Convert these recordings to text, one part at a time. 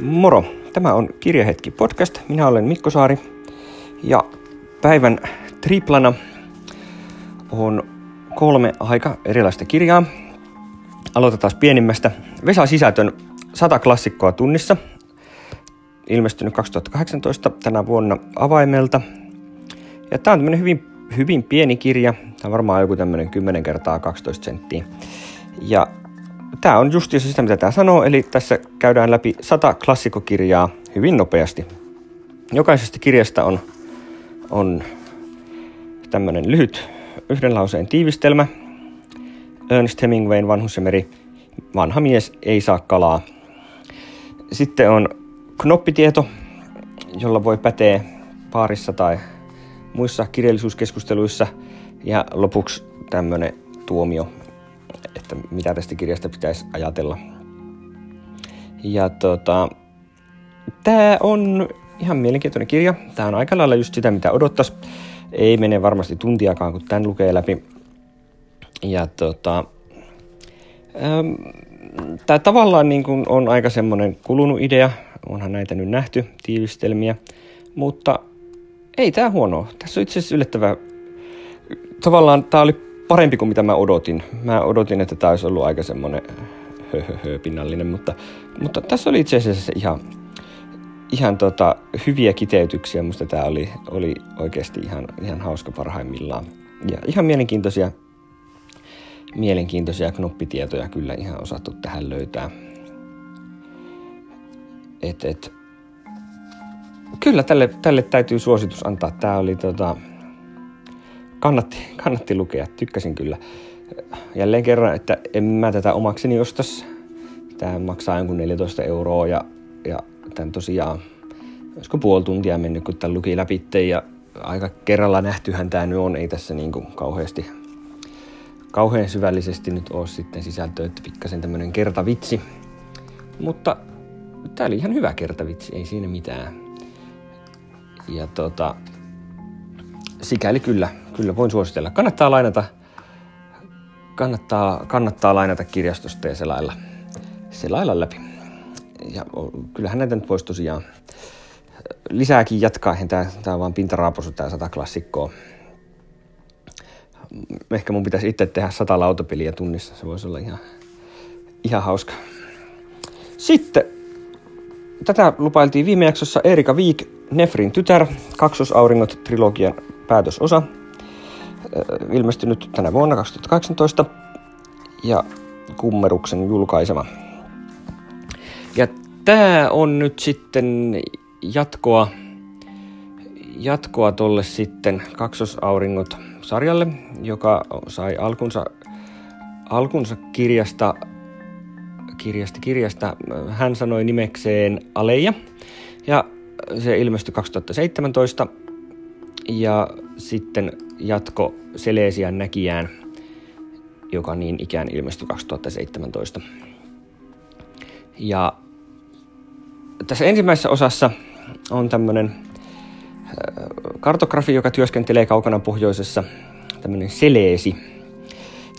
Moro! Tämä on Kirjahetki podcast. Minä olen Mikko Saari ja päivän triplana on kolme aika erilaista kirjaa. Aloitetaan pienimmästä. Vesa Sisätön 100 klassikkoa tunnissa. Ilmestynyt 2018 tänä vuonna avaimelta. Ja tämä on tämmöinen hyvin, hyvin pieni kirja. Tämä on varmaan joku tämmöinen 10 kertaa 12 senttiä. Ja tämä on just sitä, mitä tämä sanoo, eli tässä käydään läpi sata klassikokirjaa hyvin nopeasti. Jokaisesta kirjasta on, on tämmöinen lyhyt yhden lauseen tiivistelmä. Ernest Hemingwayn Vanhus ja meri, vanha mies ei saa kalaa. Sitten on knoppitieto, jolla voi päteä paarissa tai muissa kirjallisuuskeskusteluissa. Ja lopuksi tämmöinen tuomio että mitä tästä kirjasta pitäisi ajatella. Ja tota, tämä on ihan mielenkiintoinen kirja. Tämä on aika lailla just sitä, mitä odottaisi. Ei mene varmasti tuntiakaan, kun tämän lukee läpi. Ja tota, tämä tavallaan niin kuin on aika semmoinen kulunut idea. Onhan näitä nyt nähty, tiivistelmiä. Mutta ei tämä huono. Tässä on itse asiassa yllättävää. Tavallaan tämä oli parempi kuin mitä mä odotin. Mä odotin, että tämä olisi ollut aika semmoinen hö, pinnallinen, mutta, mutta tässä oli itse asiassa ihan, ihan tota, hyviä kiteytyksiä. Musta tämä oli, oli oikeasti ihan, ihan hauska parhaimmillaan. Ja ihan mielenkiintoisia, mielenkiintoisia knoppitietoja kyllä ihan osattu tähän löytää. Et, et, kyllä tälle, tälle täytyy suositus antaa. Tämä oli tota, kannatti, kannatti lukea, tykkäsin kyllä. Jälleen kerran, että en mä tätä omakseni ostas. Tämä maksaa jonkun 14 euroa ja, ja tämän tosiaan, olisiko puoli tuntia mennyt, kun tämän luki läpi ja aika kerralla nähtyhän tämä nyt on, ei tässä niin kuin kauheasti, kauhean syvällisesti nyt ole sitten sisältöä, että pikkasen tämmöinen kertavitsi. Mutta tämä oli ihan hyvä kertavitsi, ei siinä mitään. Ja tota, sikäli kyllä, kyllä voin suositella. Kannattaa lainata, kannattaa, kannattaa lainata kirjastosta ja selailla, selailla läpi. Ja kyllähän näitä nyt voisi tosiaan lisääkin jatkaa. Tämä, tämä on vaan pintaraaposu, tämä sata klassikkoa. Ehkä mun pitäisi itse tehdä sata lautapeliä tunnissa. Se voisi olla ihan, ihan hauska. Sitten tätä lupailtiin viime jaksossa Erika Viik, Nefrin tytär, Kaksosauringot trilogian päätösosa, ilmestynyt tänä vuonna 2018 ja Kummeruksen julkaisema. Ja tämä on nyt sitten jatkoa, jatkoa tolle sitten Kaksosauringot sarjalle, joka sai alkunsa, alkunsa kirjasta, kirjasta, kirjasta. Hän sanoi nimekseen Aleja ja se ilmestyi 2017 ja sitten jatko Selesian näkijään, joka niin ikään ilmestyi 2017. Ja tässä ensimmäisessä osassa on tämmöinen äh, kartografi, joka työskentelee kaukana pohjoisessa, tämmöinen seleesi.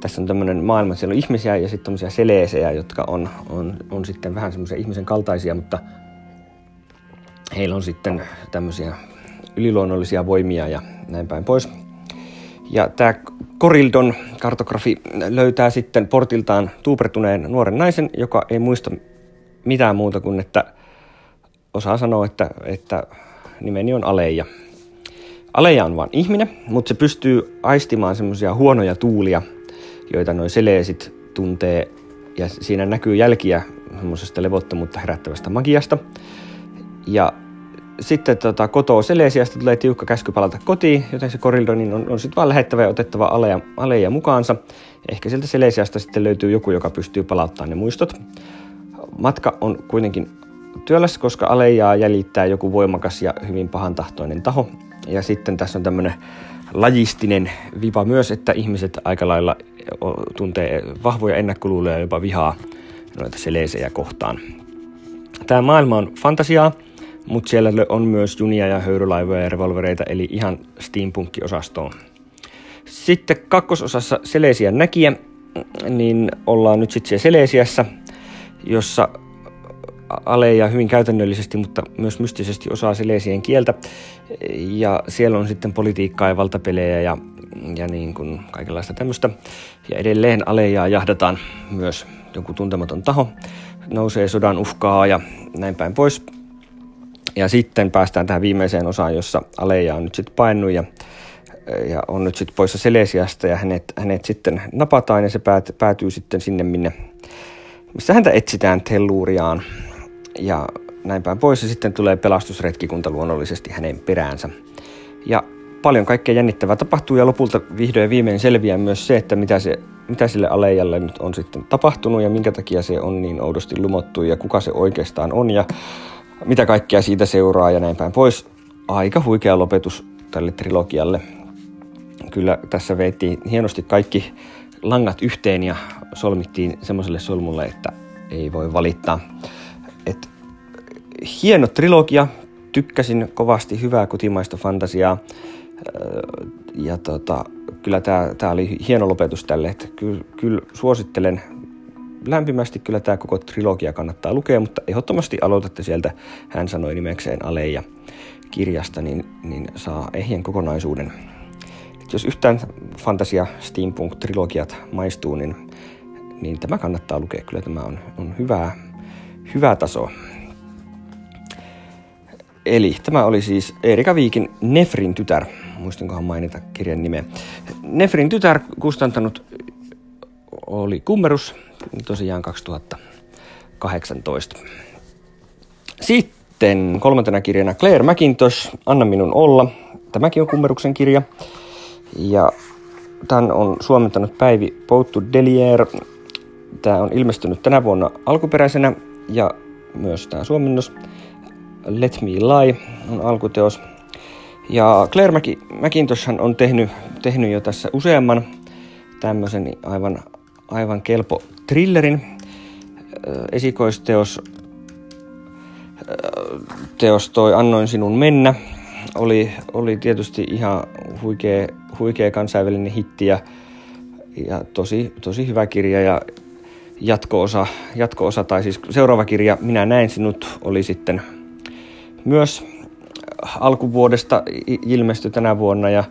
Tässä on tämmöinen maailma, siellä on ihmisiä ja sitten tämmöisiä seleesejä, jotka on, on, on sitten vähän semmoisia ihmisen kaltaisia, mutta heillä on sitten tämmöisiä yliluonnollisia voimia ja näin päin pois. Ja tämä Korildon kartografi löytää sitten portiltaan tuupertuneen nuoren naisen, joka ei muista mitään muuta kuin, että osaa sanoa, että, että nimeni on Aleija. Aleija on vain ihminen, mutta se pystyy aistimaan semmoisia huonoja tuulia, joita noin seleesit tuntee, ja siinä näkyy jälkiä semmoisesta levottomuutta herättävästä magiasta. Ja sitten tota, kotoa Selesiasta tulee tiukka käsky palata kotiin, joten se Korildonin on, on sitten vaan lähettävä ja otettava aleja, aleja mukaansa. Ehkä sieltä Selesiasta sitten löytyy joku, joka pystyy palauttamaan ne muistot. Matka on kuitenkin työläs, koska Alejaa jäljittää joku voimakas ja hyvin pahantahtoinen taho. Ja sitten tässä on tämmöinen lajistinen vipa myös, että ihmiset aika lailla tuntee vahvoja ennakkoluuloja ja jopa vihaa noita seleesejä kohtaan. Tämä maailma on fantasiaa, mutta siellä on myös junia ja höyrylaivoja ja revolvereita, eli ihan steampunk-osastoon. Sitten kakkososassa Selesian näkijä, niin ollaan nyt sitten siellä Selesiassa, jossa Aleja hyvin käytännöllisesti, mutta myös mystisesti osaa Silesien kieltä. Ja siellä on sitten politiikkaa ja valtapelejä ja, ja niin kuin kaikenlaista tämmöistä. Ja edelleen Alejaa jahdataan myös joku tuntematon taho. Nousee sodan uhkaa ja näin päin pois. Ja sitten päästään tähän viimeiseen osaan, jossa Aleja on nyt sitten painut ja, ja on nyt sitten poissa Selesiasta ja hänet, hänet sitten napataan ja se päät, päätyy sitten sinne, minne, missä häntä etsitään Telluriaan ja näin päin pois. Ja sitten tulee pelastusretkikunta luonnollisesti hänen peräänsä. Ja paljon kaikkea jännittävää tapahtuu ja lopulta vihdoin viimein selviää myös se, että mitä, se, mitä sille Alejalle nyt on sitten tapahtunut ja minkä takia se on niin oudosti lumottu ja kuka se oikeastaan on ja mitä kaikkea siitä seuraa ja näin päin pois. Aika huikea lopetus tälle trilogialle. Kyllä tässä veitiin hienosti kaikki langat yhteen ja solmittiin semmoiselle solmulle, että ei voi valittaa. Et, hieno trilogia, tykkäsin kovasti hyvää kotimaista fantasiaa ja tota, kyllä tämä oli hieno lopetus tälle, että kyllä, kyllä suosittelen lämpimästi kyllä tämä koko trilogia kannattaa lukea, mutta ehdottomasti aloitatte sieltä, hän sanoi nimekseen Aleja kirjasta, niin, niin saa ehjen kokonaisuuden. Et jos yhtään fantasia steampunk-trilogiat maistuu, niin, niin tämä kannattaa lukea. Kyllä tämä on, on hyvää, hyvää tasoa. Eli tämä oli siis Erika Viikin Nefrin tytär, muistinkohan mainita kirjan nimeä. Nefrin tytär kustantanut oli Kummerus, tosiaan 2018. Sitten kolmantena kirjana Claire McIntosh, Anna minun olla. Tämäkin on Kummeruksen kirja. Ja tämän on suomentanut Päivi Pouttu Delier. Tämä on ilmestynyt tänä vuonna alkuperäisenä ja myös tämä suomennos Let Me Lie on alkuteos. Ja Claire McIntosh on tehnyt, tehnyt jo tässä useamman tämmöisen aivan, aivan kelpo thrillerin esikoisteos. Teos toi Annoin sinun mennä oli, oli tietysti ihan huikea, huikea kansainvälinen hitti ja, ja tosi, tosi hyvä kirja ja jatko-osa, jatko-osa, tai siis seuraava kirja Minä näin sinut oli sitten myös alkuvuodesta ilmestyi tänä vuonna ja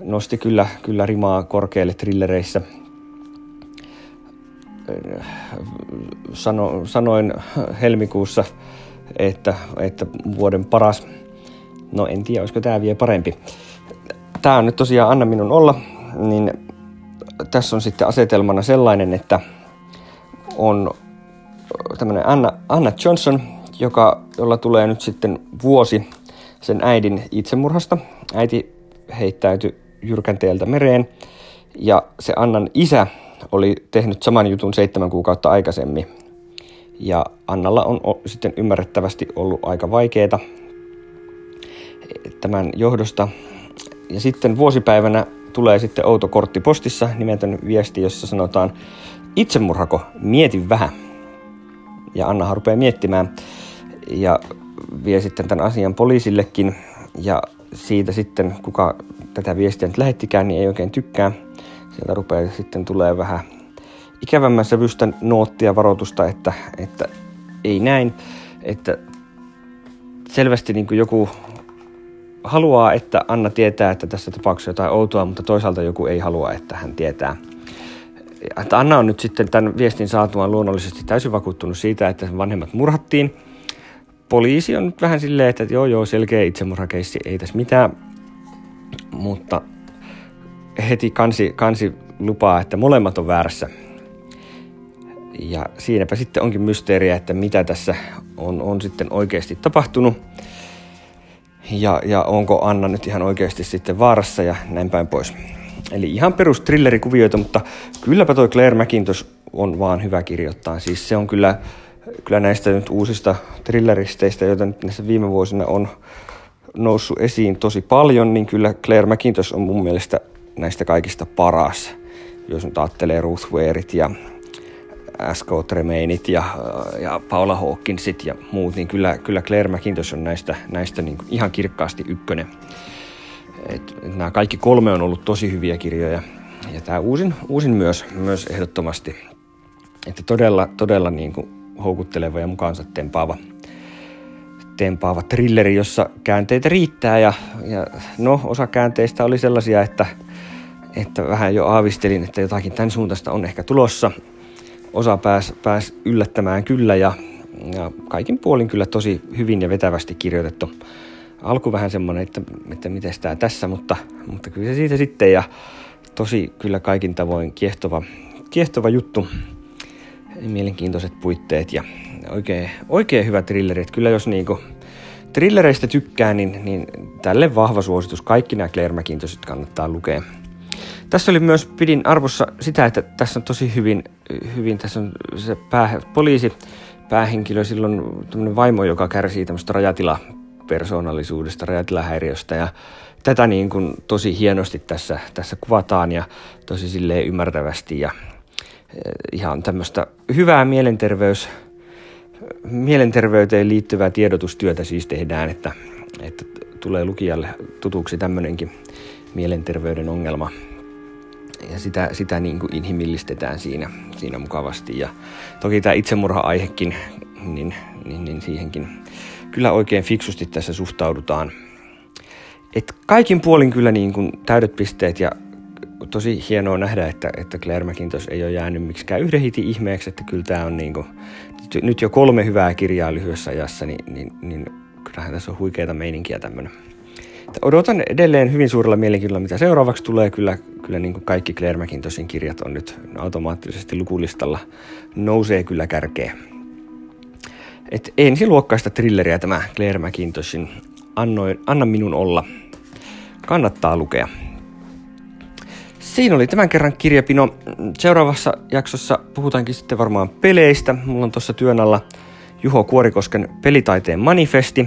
nosti kyllä, kyllä rimaa korkealle thrillereissä – sano, sanoin helmikuussa, että, että vuoden paras. No en tiedä, olisiko tämä vielä parempi. Tämä on nyt tosiaan Anna minun olla, niin tässä on sitten asetelmana sellainen, että on tämmöinen Anna, Anna Johnson, joka, jolla tulee nyt sitten vuosi sen äidin itsemurhasta. Äiti heittäytyi jyrkänteeltä mereen ja se Annan isä oli tehnyt saman jutun seitsemän kuukautta aikaisemmin. Ja Annalla on sitten ymmärrettävästi ollut aika vaikeaa tämän johdosta. Ja sitten vuosipäivänä tulee sitten outo kortti postissa, nimetön viesti, jossa sanotaan itsemurhako, mieti vähän. Ja Anna rupeaa miettimään ja vie sitten tämän asian poliisillekin. Ja siitä sitten, kuka tätä viestiä nyt lähettikään, niin ei oikein tykkää sieltä rupeaa sitten tulee vähän ikävämmän sävystä noottia varoitusta, että, että ei näin, että selvästi niin joku haluaa, että Anna tietää, että tässä tapauksessa jotain outoa, mutta toisaalta joku ei halua, että hän tietää. Että Anna on nyt sitten tämän viestin saatuaan luonnollisesti täysin vakuuttunut siitä, että vanhemmat murhattiin. Poliisi on nyt vähän silleen, että joo joo, selkeä itsemurhakeissi, ei tässä mitään. Mutta heti kansi, kansi lupaa, että molemmat on väärässä. Ja siinäpä sitten onkin mysteeriä, että mitä tässä on, on sitten oikeasti tapahtunut. Ja, ja onko Anna nyt ihan oikeasti sitten vaarassa ja näin päin pois. Eli ihan perus thrillerikuvioita, mutta kylläpä toi Claire McIntosh on vaan hyvä kirjoittaa. Siis se on kyllä, kyllä näistä nyt uusista thrilleristeistä, joita nyt näissä viime vuosina on noussut esiin tosi paljon, niin kyllä Claire McIntosh on mun mielestä näistä kaikista paras. Jos nyt ajattelee Ruth Wareit ja S.K. Tremainit ja, ja Paula Hawkinsit ja muut, niin kyllä, kyllä Claire McIntosh on näistä, näistä niin ihan kirkkaasti ykkönen. Et, et nämä kaikki kolme on ollut tosi hyviä kirjoja ja tämä uusin, uusin myös, myös ehdottomasti. Että todella, todella niin kuin houkutteleva ja mukaansa tempaava, tempaava trilleri, jossa käänteitä riittää. Ja, ja no, osa käänteistä oli sellaisia, että, että vähän jo aavistelin, että jotakin tämän suuntaista on ehkä tulossa. Osa pääsi pääs yllättämään kyllä ja, ja kaikin puolin kyllä tosi hyvin ja vetävästi kirjoitettu. Alku vähän semmoinen, että, että miten tämä tässä, mutta, mutta kyllä se siitä sitten ja tosi kyllä kaikin tavoin kiehtova, kiehtova juttu. Mielenkiintoiset puitteet ja oikein, oikein hyvä trilleri. Että kyllä jos niinku trillereistä tykkää, niin, niin tälle vahva suositus. Kaikki nämä Claire kannattaa lukea. Tässä oli myös, pidin arvossa sitä, että tässä on tosi hyvin, hyvin tässä on se pää, poliisi, päähenkilö, silloin tämmöinen vaimo, joka kärsii tämmöistä rajatila persoonallisuudesta, rajatilahäiriöstä ja tätä niin kuin tosi hienosti tässä, tässä kuvataan ja tosi silleen ymmärtävästi ja eh, ihan tämmöistä hyvää mielenterveys, mielenterveyteen liittyvää tiedotustyötä siis tehdään, että, että tulee lukijalle tutuksi tämmöinenkin mielenterveyden ongelma ja sitä, sitä niin kuin inhimillistetään siinä, siinä mukavasti. Ja toki tämä itsemurha-aihekin, niin, niin, niin siihenkin kyllä oikein fiksusti tässä suhtaudutaan. Et kaikin puolin kyllä niin kuin täydet pisteet ja tosi hienoa nähdä, että, että Claire McIntosh ei ole jäänyt miksikään yhden hitin ihmeeksi, että kyllä tämä on niin kuin, nyt jo kolme hyvää kirjaa lyhyessä ajassa, niin, niin, niin kyllähän tässä on huikeita meininkiä tämmöinen. Odotan edelleen hyvin suurella mielenkiinnolla, mitä seuraavaksi tulee. Kyllä, kyllä niin kuin kaikki Claire McIntoshin kirjat on nyt automaattisesti lukulistalla. Nousee kyllä kärkeä. Et ensiluokkaista trilleriä tämä Claire McIntoshin Annoin, Anna minun olla. Kannattaa lukea. Siinä oli tämän kerran kirjapino. Seuraavassa jaksossa puhutaankin sitten varmaan peleistä. Mulla on tuossa työn alla Juho Kuorikosken pelitaiteen manifesti.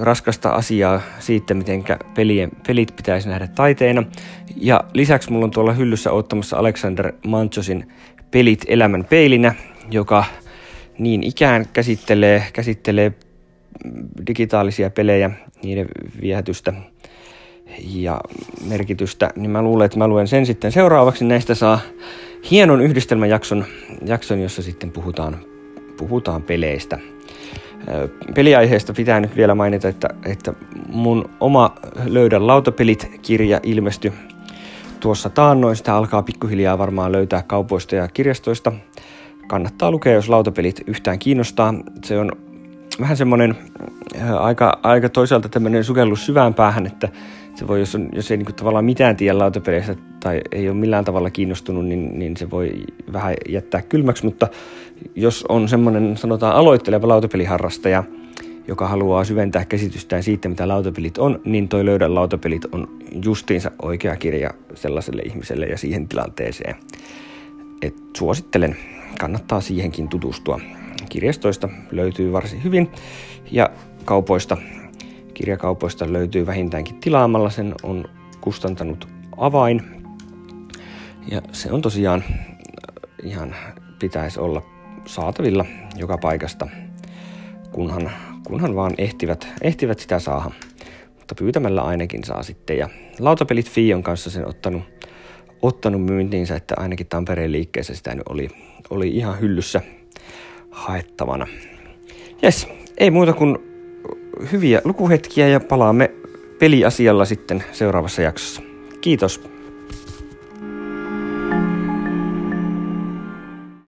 Raskasta asiaa siitä, miten pelien, pelit pitäisi nähdä taiteena. Ja lisäksi mulla on tuolla hyllyssä ottamassa Alexander Manchosin Pelit elämän peilinä, joka niin ikään käsittelee, käsittelee digitaalisia pelejä, niiden viehätystä ja merkitystä, niin mä luulen, että mä luen sen sitten seuraavaksi. Näistä saa hienon yhdistelmäjakson, jakson, jossa sitten puhutaan, puhutaan peleistä. Peliaiheesta pitää nyt vielä mainita, että, että mun oma Löydä lautapelit-kirja ilmestyi tuossa taannoin. Sitä alkaa pikkuhiljaa varmaan löytää kaupoista ja kirjastoista. Kannattaa lukea, jos lautapelit yhtään kiinnostaa. Se on vähän semmoinen aika, aika toisaalta tämmöinen sukellus syvään päähän, että se voi, jos, on, jos ei niin tavallaan mitään tiedä lautapeleistä tai ei ole millään tavalla kiinnostunut, niin, niin se voi vähän jättää kylmäksi, mutta jos on semmoinen sanotaan aloitteleva lautapeliharrastaja, joka haluaa syventää käsitystään siitä, mitä lautapelit on, niin toi Löydä lautapelit on justiinsa oikea kirja sellaiselle ihmiselle ja siihen tilanteeseen. Et suosittelen, kannattaa siihenkin tutustua kirjastoista löytyy varsin hyvin ja kaupoista, kirjakaupoista löytyy vähintäänkin tilaamalla. Sen on kustantanut avain ja se on tosiaan äh, ihan pitäisi olla saatavilla joka paikasta, kunhan, kunhan vaan ehtivät, ehtivät sitä saada. Mutta pyytämällä ainakin saa sitten. Ja Lautapelit Fion kanssa sen ottanut, ottanut myyntiinsä, että ainakin Tampereen liikkeessä sitä nyt oli, oli ihan hyllyssä haettavana. Jes, ei muuta kuin hyviä lukuhetkiä ja palaamme peliasialla sitten seuraavassa jaksossa. Kiitos.